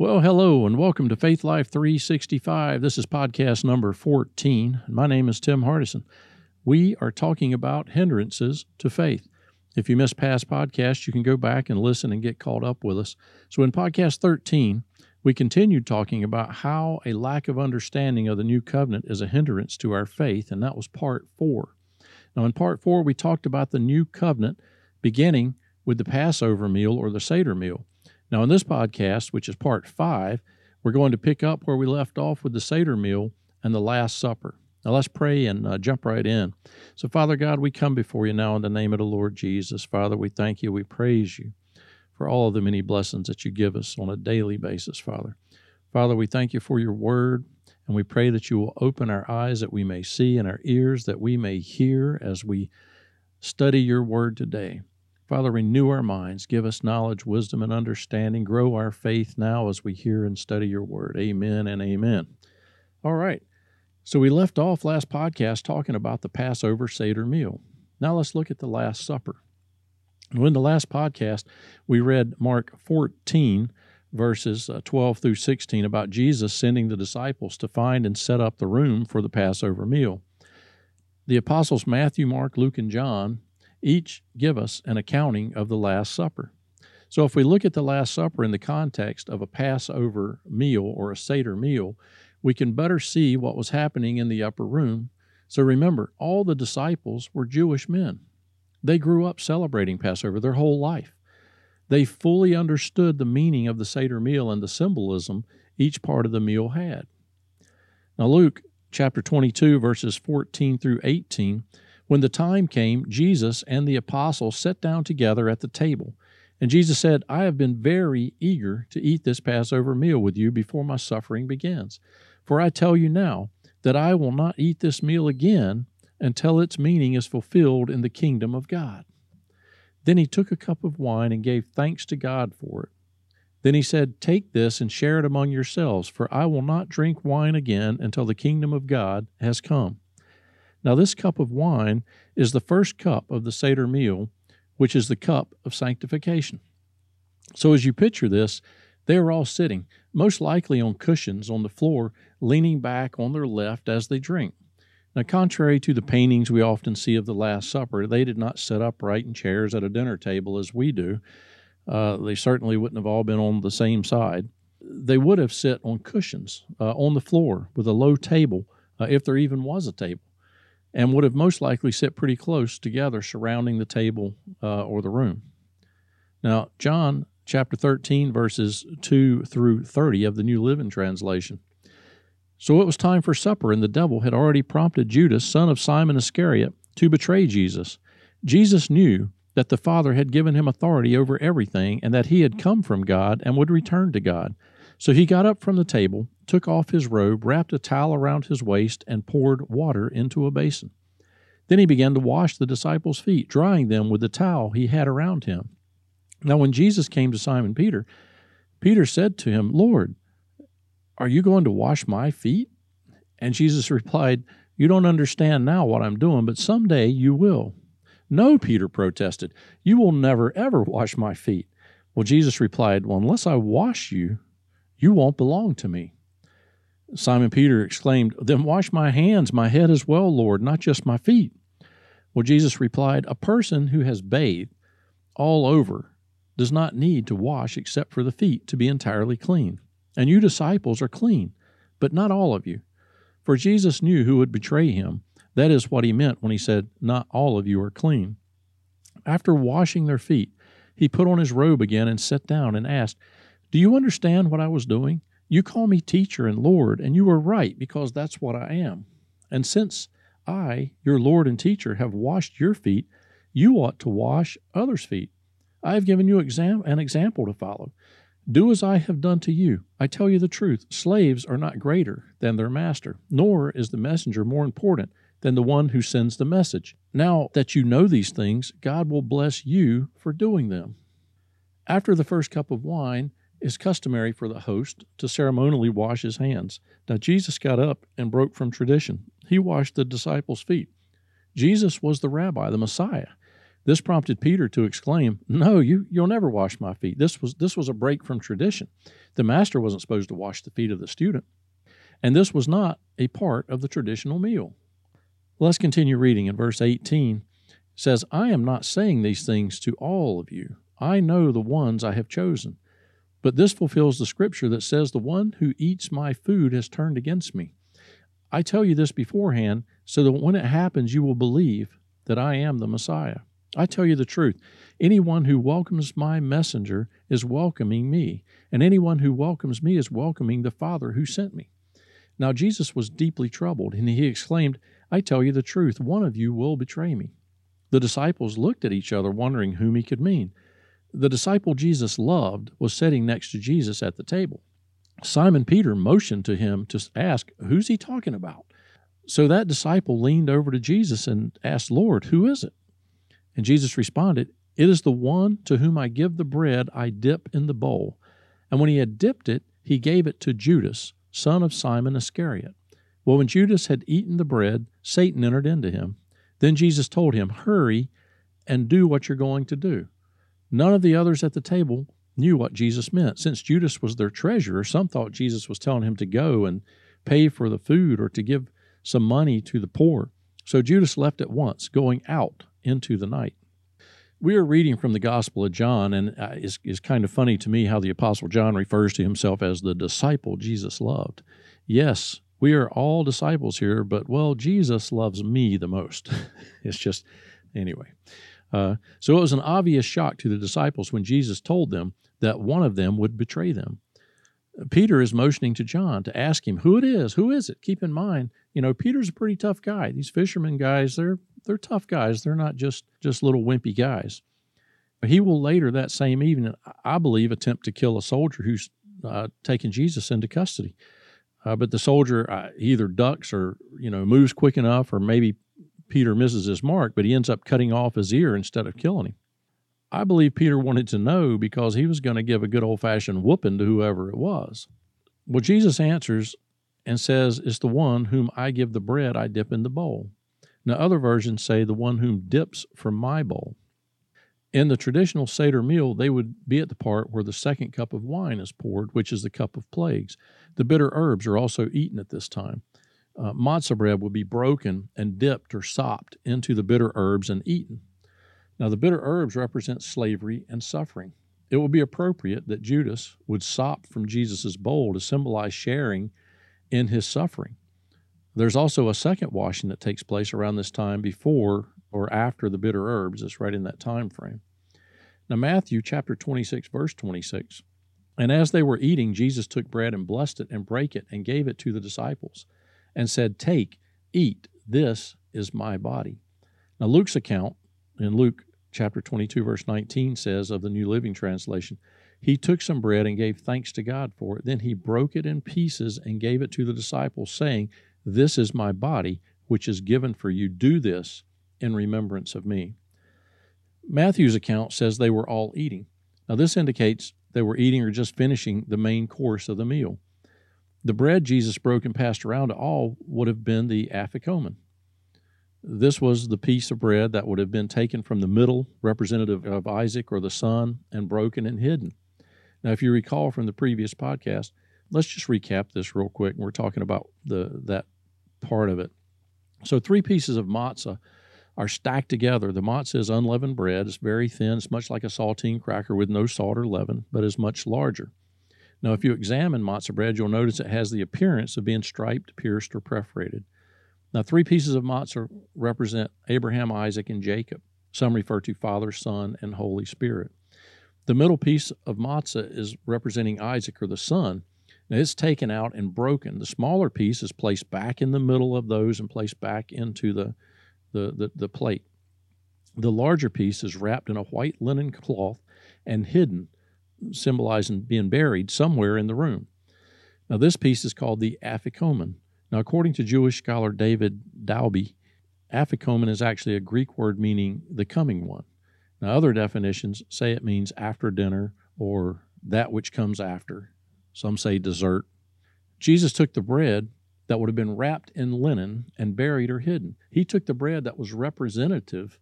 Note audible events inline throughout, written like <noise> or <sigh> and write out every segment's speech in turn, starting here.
Well, hello and welcome to Faith Life 365. This is podcast number 14. My name is Tim Hardison. We are talking about hindrances to faith. If you missed past podcasts, you can go back and listen and get caught up with us. So, in podcast 13, we continued talking about how a lack of understanding of the new covenant is a hindrance to our faith, and that was part four. Now, in part four, we talked about the new covenant beginning with the Passover meal or the Seder meal. Now, in this podcast, which is part five, we're going to pick up where we left off with the Seder meal and the Last Supper. Now, let's pray and uh, jump right in. So, Father God, we come before you now in the name of the Lord Jesus. Father, we thank you, we praise you for all of the many blessings that you give us on a daily basis, Father. Father, we thank you for your word, and we pray that you will open our eyes that we may see and our ears that we may hear as we study your word today. Father, renew our minds, give us knowledge, wisdom, and understanding. Grow our faith now as we hear and study your word. Amen and amen. All right. So we left off last podcast talking about the Passover Seder meal. Now let's look at the Last Supper. In the last podcast, we read Mark 14, verses uh, 12 through 16, about Jesus sending the disciples to find and set up the room for the Passover meal. The apostles Matthew, Mark, Luke, and John each give us an accounting of the Last Supper. So, if we look at the Last Supper in the context of a Passover meal or a Seder meal, we can better see what was happening in the upper room. So, remember, all the disciples were Jewish men. They grew up celebrating Passover their whole life. They fully understood the meaning of the Seder meal and the symbolism each part of the meal had. Now, Luke chapter 22, verses 14 through 18 when the time came, Jesus and the apostles sat down together at the table. And Jesus said, I have been very eager to eat this Passover meal with you before my suffering begins. For I tell you now that I will not eat this meal again until its meaning is fulfilled in the kingdom of God. Then he took a cup of wine and gave thanks to God for it. Then he said, Take this and share it among yourselves, for I will not drink wine again until the kingdom of God has come. Now, this cup of wine is the first cup of the Seder meal, which is the cup of sanctification. So, as you picture this, they are all sitting, most likely on cushions on the floor, leaning back on their left as they drink. Now, contrary to the paintings we often see of the Last Supper, they did not sit upright in chairs at a dinner table as we do. Uh, they certainly wouldn't have all been on the same side. They would have sit on cushions uh, on the floor with a low table, uh, if there even was a table and would have most likely sit pretty close together surrounding the table uh, or the room. Now, John chapter 13, verses 2 through 30 of the New Living Translation. So it was time for supper, and the devil had already prompted Judas, son of Simon Iscariot, to betray Jesus. Jesus knew that the Father had given him authority over everything, and that he had come from God and would return to God. So he got up from the table, took off his robe, wrapped a towel around his waist, and poured water into a basin. Then he began to wash the disciples' feet, drying them with the towel he had around him. Now, when Jesus came to Simon Peter, Peter said to him, Lord, are you going to wash my feet? And Jesus <laughs> replied, You don't understand now what I'm doing, but someday you will. No, Peter protested, You will never, ever wash my feet. Well, Jesus replied, Well, unless I wash you, you won't belong to me. Simon Peter exclaimed, Then wash my hands, my head as well, Lord, not just my feet. Well, Jesus replied, A person who has bathed all over does not need to wash except for the feet to be entirely clean. And you disciples are clean, but not all of you. For Jesus knew who would betray him. That is what he meant when he said, Not all of you are clean. After washing their feet, he put on his robe again and sat down and asked, Do you understand what I was doing? You call me teacher and Lord, and you are right, because that's what I am. And since I, your Lord and teacher, have washed your feet, you ought to wash others' feet. I have given you exam- an example to follow. Do as I have done to you. I tell you the truth slaves are not greater than their master, nor is the messenger more important than the one who sends the message. Now that you know these things, God will bless you for doing them. After the first cup of wine, is customary for the host to ceremonially wash his hands. Now, Jesus got up and broke from tradition. He washed the disciples' feet. Jesus was the rabbi, the Messiah. This prompted Peter to exclaim, "No, you you'll never wash my feet." This was this was a break from tradition. The master wasn't supposed to wash the feet of the student, and this was not a part of the traditional meal. Let's continue reading in verse 18. It says, "I am not saying these things to all of you. I know the ones I have chosen." But this fulfills the scripture that says, The one who eats my food has turned against me. I tell you this beforehand, so that when it happens, you will believe that I am the Messiah. I tell you the truth. Anyone who welcomes my messenger is welcoming me, and anyone who welcomes me is welcoming the Father who sent me. Now Jesus was deeply troubled, and he exclaimed, I tell you the truth, one of you will betray me. The disciples looked at each other, wondering whom he could mean. The disciple Jesus loved was sitting next to Jesus at the table. Simon Peter motioned to him to ask, Who's he talking about? So that disciple leaned over to Jesus and asked, Lord, who is it? And Jesus responded, It is the one to whom I give the bread I dip in the bowl. And when he had dipped it, he gave it to Judas, son of Simon Iscariot. Well, when Judas had eaten the bread, Satan entered into him. Then Jesus told him, Hurry and do what you're going to do. None of the others at the table knew what Jesus meant. Since Judas was their treasurer, some thought Jesus was telling him to go and pay for the food or to give some money to the poor. So Judas left at once, going out into the night. We are reading from the Gospel of John, and uh, it's, it's kind of funny to me how the Apostle John refers to himself as the disciple Jesus loved. Yes, we are all disciples here, but well, Jesus loves me the most. <laughs> it's just, anyway. Uh, so it was an obvious shock to the disciples when Jesus told them that one of them would betray them. Peter is motioning to John to ask him who it is. Who is it? Keep in mind, you know, Peter's a pretty tough guy. These fishermen guys, they're they're tough guys. They're not just just little wimpy guys. But he will later that same evening, I believe, attempt to kill a soldier who's uh, taken Jesus into custody. Uh, but the soldier uh, either ducks or you know moves quick enough, or maybe Peter misses his mark, but he ends up cutting off his ear instead of killing him. I believe Peter wanted to know because he was going to give a good old fashioned whooping to whoever it was. Well, Jesus answers and says, It's the one whom I give the bread I dip in the bowl. Now, other versions say, The one whom dips from my bowl. In the traditional Seder meal, they would be at the part where the second cup of wine is poured, which is the cup of plagues. The bitter herbs are also eaten at this time uh, bread would be broken and dipped or sopped into the bitter herbs and eaten. Now, the bitter herbs represent slavery and suffering. It would be appropriate that Judas would sop from Jesus' bowl to symbolize sharing in his suffering. There's also a second washing that takes place around this time before or after the bitter herbs. It's right in that time frame. Now, Matthew chapter 26, verse 26. And as they were eating, Jesus took bread and blessed it and brake it and gave it to the disciples and said, Take, eat, this is my body. Now, Luke's account in Luke chapter 22, verse 19 says of the New Living Translation, He took some bread and gave thanks to God for it. Then he broke it in pieces and gave it to the disciples, saying, This is my body, which is given for you. Do this in remembrance of me. Matthew's account says they were all eating. Now, this indicates they were eating or just finishing the main course of the meal. The bread Jesus broke and passed around to all would have been the afikomen. This was the piece of bread that would have been taken from the middle, representative of Isaac or the son, and broken and hidden. Now, if you recall from the previous podcast, let's just recap this real quick. We're talking about the that part of it. So, three pieces of matzah are stacked together. The matzah is unleavened bread. It's very thin. It's much like a saltine cracker with no salt or leaven, but is much larger. Now, if you examine matzah bread, you'll notice it has the appearance of being striped, pierced, or perforated. Now, three pieces of matzah represent Abraham, Isaac, and Jacob. Some refer to Father, Son, and Holy Spirit. The middle piece of matzah is representing Isaac or the son. Now, it's taken out and broken. The smaller piece is placed back in the middle of those and placed back into the, the, the, the plate. The larger piece is wrapped in a white linen cloth and hidden symbolizing being buried somewhere in the room. Now, this piece is called the Afikomen. Now, according to Jewish scholar David Daube, Afikomen is actually a Greek word meaning the coming one. Now, other definitions say it means after dinner or that which comes after. Some say dessert. Jesus took the bread that would have been wrapped in linen and buried or hidden. He took the bread that was representative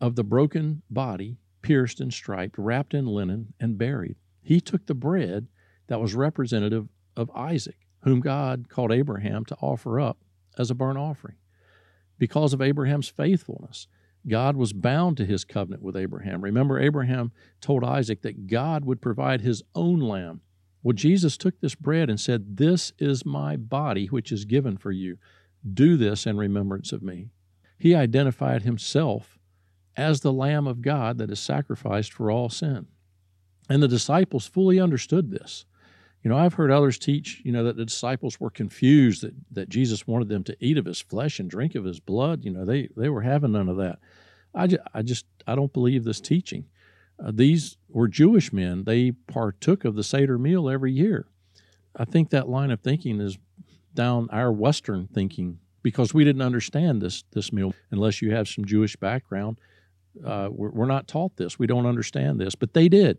of the broken body, pierced and striped, wrapped in linen, and buried. He took the bread that was representative of Isaac, whom God called Abraham to offer up as a burnt offering. Because of Abraham's faithfulness, God was bound to his covenant with Abraham. Remember, Abraham told Isaac that God would provide his own lamb. Well, Jesus took this bread and said, This is my body, which is given for you. Do this in remembrance of me. He identified himself as the Lamb of God that is sacrificed for all sin. And the disciples fully understood this. You know, I've heard others teach, you know, that the disciples were confused that, that Jesus wanted them to eat of his flesh and drink of his blood. You know, they, they were having none of that. I, just, I just, I don't believe this teaching. Uh, these were Jewish men. They partook of the Seder meal every year. I think that line of thinking is down our Western thinking because we didn't understand this, this meal unless you have some Jewish background. Uh, we're, we're not taught this. We don't understand this, but they did.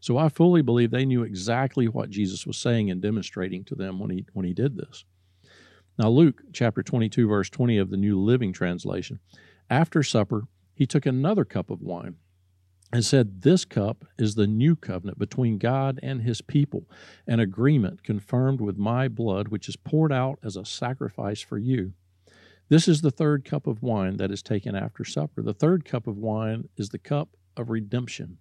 So I fully believe they knew exactly what Jesus was saying and demonstrating to them when he when he did this. Now Luke chapter 22 verse 20 of the New Living Translation. After supper, he took another cup of wine and said, This cup is the new covenant between God and his people, an agreement confirmed with my blood, which is poured out as a sacrifice for you. This is the third cup of wine that is taken after supper. The third cup of wine is the cup of redemption.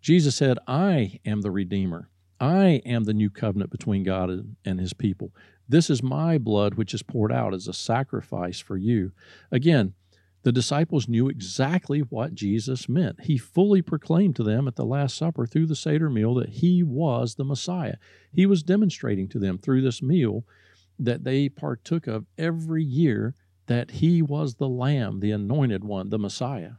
Jesus said, I am the Redeemer. I am the new covenant between God and his people. This is my blood, which is poured out as a sacrifice for you. Again, the disciples knew exactly what Jesus meant. He fully proclaimed to them at the Last Supper through the Seder meal that he was the Messiah. He was demonstrating to them through this meal that they partook of every year that he was the Lamb, the anointed one, the Messiah.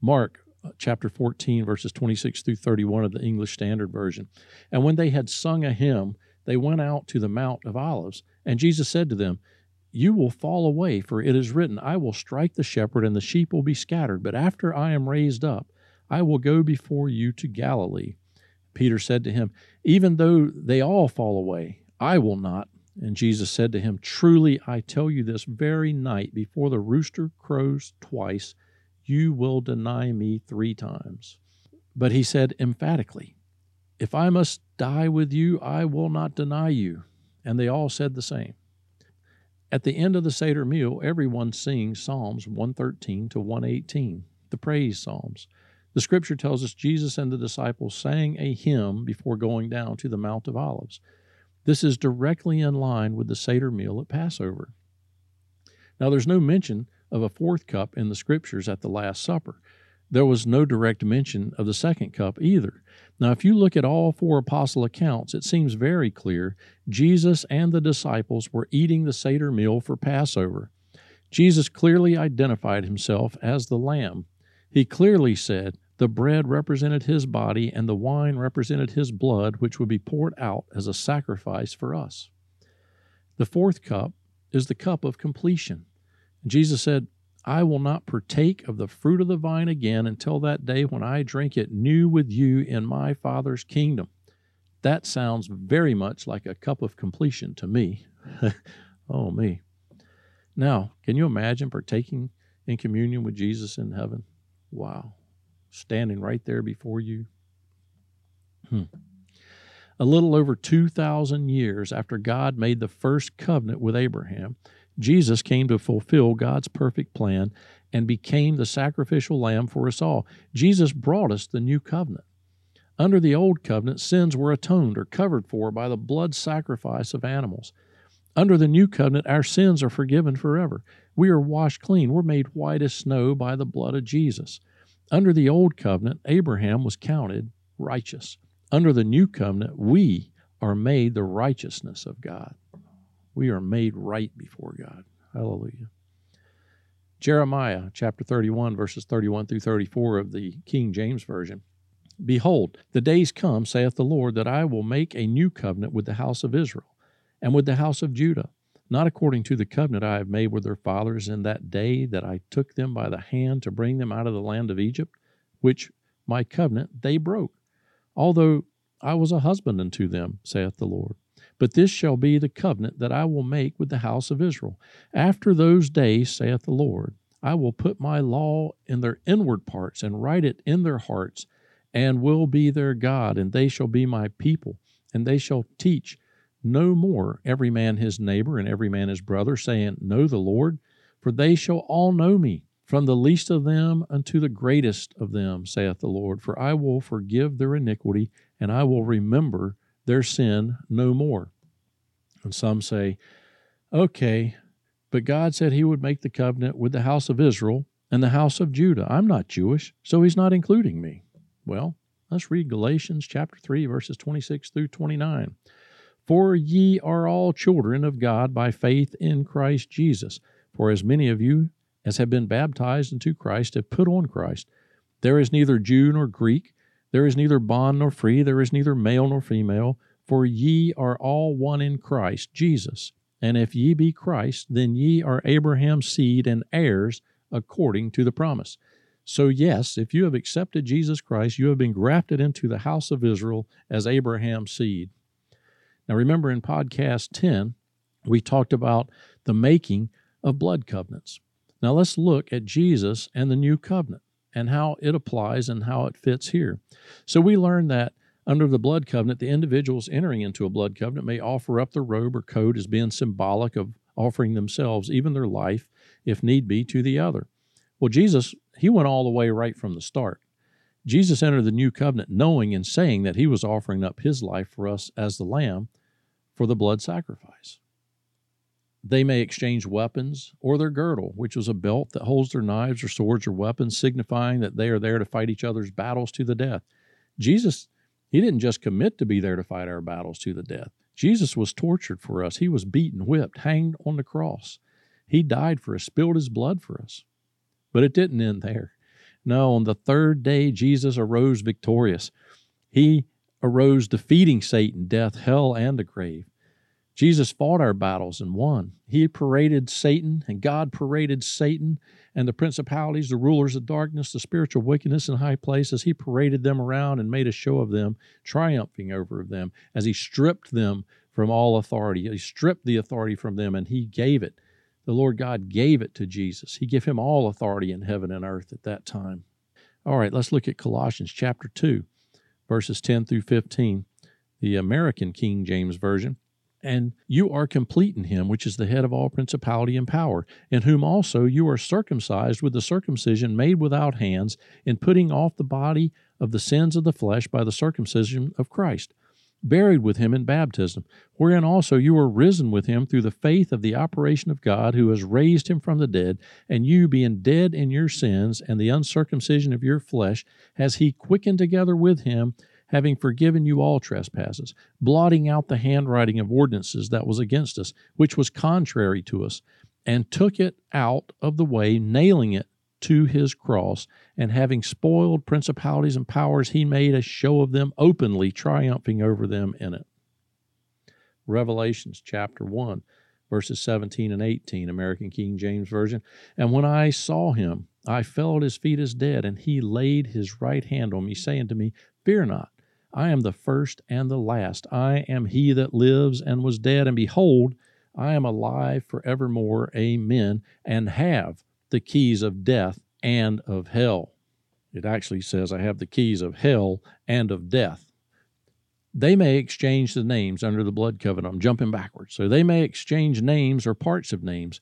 Mark uh, chapter 14, verses 26 through 31 of the English Standard Version. And when they had sung a hymn, they went out to the Mount of Olives. And Jesus said to them, You will fall away, for it is written, I will strike the shepherd, and the sheep will be scattered. But after I am raised up, I will go before you to Galilee. Peter said to him, Even though they all fall away, I will not. And Jesus said to him, Truly I tell you, this very night, before the rooster crows twice, you will deny me three times. But he said emphatically, If I must die with you, I will not deny you. And they all said the same. At the end of the Seder meal, everyone sings Psalms 113 to 118, the praise Psalms. The scripture tells us Jesus and the disciples sang a hymn before going down to the Mount of Olives. This is directly in line with the Seder meal at Passover. Now, there's no mention of a fourth cup in the scriptures at the Last Supper. There was no direct mention of the second cup either. Now, if you look at all four apostle accounts, it seems very clear Jesus and the disciples were eating the Seder meal for Passover. Jesus clearly identified himself as the Lamb. He clearly said the bread represented his body and the wine represented his blood, which would be poured out as a sacrifice for us. The fourth cup is the cup of completion. Jesus said, I will not partake of the fruit of the vine again until that day when I drink it new with you in my Father's kingdom. That sounds very much like a cup of completion to me. <laughs> oh, me. Now, can you imagine partaking in communion with Jesus in heaven? Wow. Standing right there before you. Hmm. A little over 2,000 years after God made the first covenant with Abraham, Jesus came to fulfill God's perfect plan and became the sacrificial lamb for us all. Jesus brought us the new covenant. Under the old covenant, sins were atoned or covered for by the blood sacrifice of animals. Under the new covenant, our sins are forgiven forever. We are washed clean. We're made white as snow by the blood of Jesus. Under the old covenant, Abraham was counted righteous. Under the new covenant, we are made the righteousness of God. We are made right before God. Hallelujah. Jeremiah chapter 31, verses 31 through 34 of the King James Version. Behold, the days come, saith the Lord, that I will make a new covenant with the house of Israel and with the house of Judah, not according to the covenant I have made with their fathers in that day that I took them by the hand to bring them out of the land of Egypt, which my covenant they broke, although I was a husband unto them, saith the Lord. But this shall be the covenant that I will make with the house of Israel. After those days, saith the Lord, I will put my law in their inward parts and write it in their hearts, and will be their God, and they shall be my people, and they shall teach no more every man his neighbor and every man his brother, saying, Know the Lord, for they shall all know me, from the least of them unto the greatest of them, saith the Lord. For I will forgive their iniquity, and I will remember their sin no more. And some say, Okay, but God said he would make the covenant with the house of Israel and the house of Judah. I'm not Jewish, so he's not including me. Well, let's read Galatians chapter 3, verses 26 through 29. For ye are all children of God by faith in Christ Jesus. For as many of you as have been baptized into Christ have put on Christ. There is neither Jew nor Greek, there is neither bond nor free, there is neither male nor female, for ye are all one in Christ Jesus. And if ye be Christ, then ye are Abraham's seed and heirs according to the promise. So, yes, if you have accepted Jesus Christ, you have been grafted into the house of Israel as Abraham's seed. Now, remember in podcast 10, we talked about the making of blood covenants. Now, let's look at Jesus and the new covenant and how it applies and how it fits here. So, we learned that under the blood covenant, the individuals entering into a blood covenant may offer up their robe or coat as being symbolic of offering themselves, even their life, if need be, to the other. Well, Jesus, he went all the way right from the start. Jesus entered the new covenant knowing and saying that he was offering up his life for us as the lamb for the blood sacrifice. They may exchange weapons or their girdle, which was a belt that holds their knives or swords or weapons, signifying that they are there to fight each other's battles to the death. Jesus he didn't just commit to be there to fight our battles to the death. Jesus was tortured for us. He was beaten, whipped, hanged on the cross. He died for us, spilled his blood for us. But it didn't end there. No, on the third day, Jesus arose victorious. He arose defeating Satan, death, hell, and the grave. Jesus fought our battles and won. He paraded Satan, and God paraded Satan and the principalities, the rulers of darkness, the spiritual wickedness in high places. He paraded them around and made a show of them, triumphing over them as he stripped them from all authority. He stripped the authority from them and he gave it. The Lord God gave it to Jesus. He gave him all authority in heaven and earth at that time. All right, let's look at Colossians chapter 2, verses 10 through 15, the American King James Version and you are complete in him, which is the head of all principality and power, in whom also you are circumcised with the circumcision made without hands, in putting off the body of the sins of the flesh by the circumcision of Christ, buried with him in baptism, wherein also you were risen with him through the faith of the operation of God, who has raised him from the dead, and you, being dead in your sins and the uncircumcision of your flesh, has he quickened together with him having forgiven you all trespasses, blotting out the handwriting of ordinances that was against us, which was contrary to us, and took it out of the way, nailing it to his cross, and having spoiled principalities and powers, he made a show of them openly, triumphing over them in it. Revelations chapter 1, verses 17 and 18, American King James Version. And when I saw him, I fell at his feet as dead, and he laid his right hand on me, saying to me, Fear not. I am the first and the last. I am he that lives and was dead, and behold, I am alive forevermore. Amen. And have the keys of death and of hell. It actually says, I have the keys of hell and of death. They may exchange the names under the blood covenant. I'm jumping backwards. So they may exchange names or parts of names.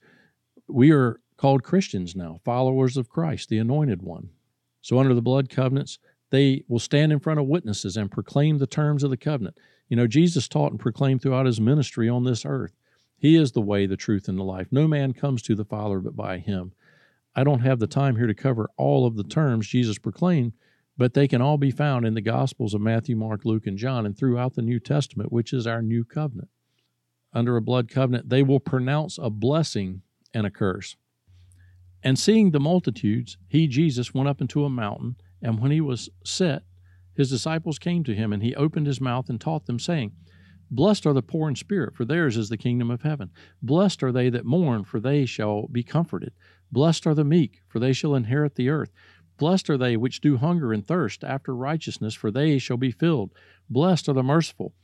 We are called Christians now, followers of Christ, the anointed one. So under the blood covenants, they will stand in front of witnesses and proclaim the terms of the covenant. You know, Jesus taught and proclaimed throughout his ministry on this earth. He is the way, the truth, and the life. No man comes to the Father but by him. I don't have the time here to cover all of the terms Jesus proclaimed, but they can all be found in the Gospels of Matthew, Mark, Luke, and John, and throughout the New Testament, which is our new covenant. Under a blood covenant, they will pronounce a blessing and a curse. And seeing the multitudes, he, Jesus, went up into a mountain and when he was set, his disciples came to him, and he opened his mouth and taught them, saying, Blessed are the poor in spirit, for theirs is the kingdom of heaven. Blessed are they that mourn, for they shall be comforted. Blessed are the meek, for they shall inherit the earth. Blessed are they which do hunger and thirst after righteousness, for they shall be filled. Blessed are the merciful,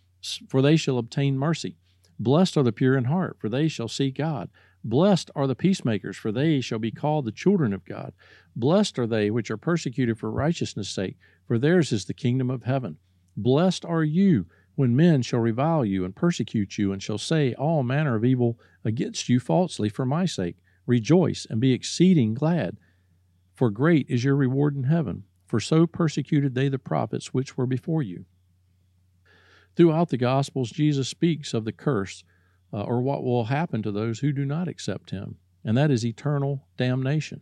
for they shall obtain mercy. Blessed are the pure in heart, for they shall see God. Blessed are the peacemakers, for they shall be called the children of God. Blessed are they which are persecuted for righteousness' sake, for theirs is the kingdom of heaven. Blessed are you when men shall revile you and persecute you, and shall say all manner of evil against you falsely for my sake. Rejoice and be exceeding glad, for great is your reward in heaven. For so persecuted they the prophets which were before you. Throughout the Gospels, Jesus speaks of the curse uh, or what will happen to those who do not accept him, and that is eternal damnation.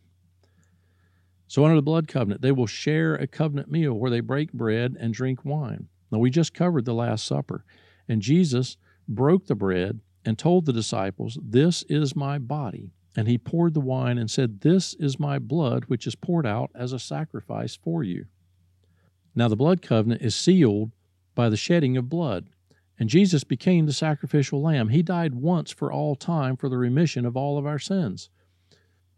So, under the blood covenant, they will share a covenant meal where they break bread and drink wine. Now, we just covered the Last Supper, and Jesus broke the bread and told the disciples, This is my body. And he poured the wine and said, This is my blood, which is poured out as a sacrifice for you. Now, the blood covenant is sealed by the shedding of blood. And Jesus became the sacrificial lamb. He died once for all time for the remission of all of our sins.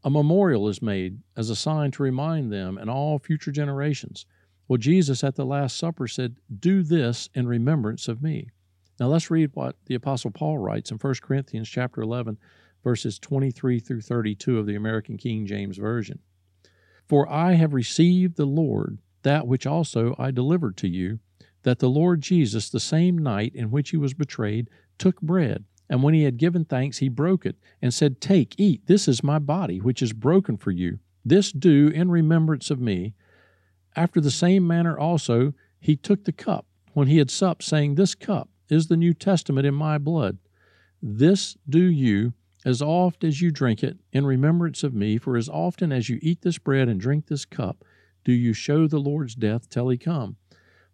A memorial is made as a sign to remind them and all future generations. Well, Jesus at the Last Supper said, Do this in remembrance of me. Now let's read what the Apostle Paul writes in 1 Corinthians chapter 11, verses 23 through 32 of the American King James Version. For I have received the Lord that which also I delivered to you that the Lord Jesus, the same night in which he was betrayed, took bread, and when he had given thanks, he broke it, and said, Take, eat, this is my body, which is broken for you. This do in remembrance of me. After the same manner also, he took the cup when he had supped, saying, This cup is the New Testament in my blood. This do you as oft as you drink it in remembrance of me, for as often as you eat this bread and drink this cup, do you show the Lord's death till he come.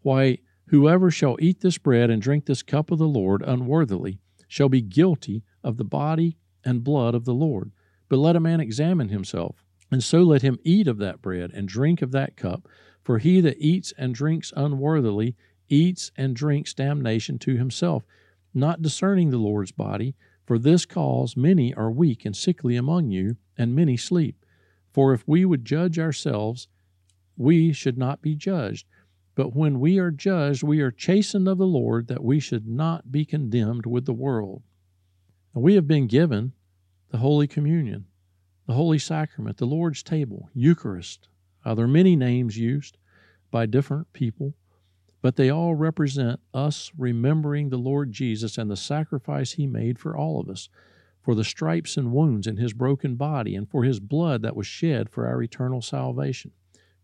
Why, Whoever shall eat this bread and drink this cup of the Lord unworthily shall be guilty of the body and blood of the Lord. But let a man examine himself, and so let him eat of that bread and drink of that cup. For he that eats and drinks unworthily eats and drinks damnation to himself, not discerning the Lord's body. For this cause many are weak and sickly among you, and many sleep. For if we would judge ourselves, we should not be judged. But when we are judged, we are chastened of the Lord that we should not be condemned with the world. And we have been given the Holy Communion, the Holy Sacrament, the Lord's table, Eucharist. Uh, there are many names used by different people, but they all represent us remembering the Lord Jesus and the sacrifice he made for all of us, for the stripes and wounds in his broken body, and for his blood that was shed for our eternal salvation.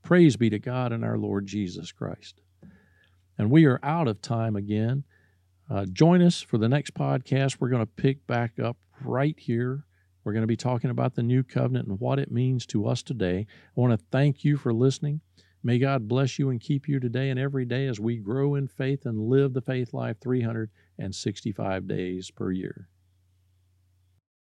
Praise be to God and our Lord Jesus Christ. And we are out of time again. Uh, join us for the next podcast. We're going to pick back up right here. We're going to be talking about the new covenant and what it means to us today. I want to thank you for listening. May God bless you and keep you today and every day as we grow in faith and live the faith life 365 days per year.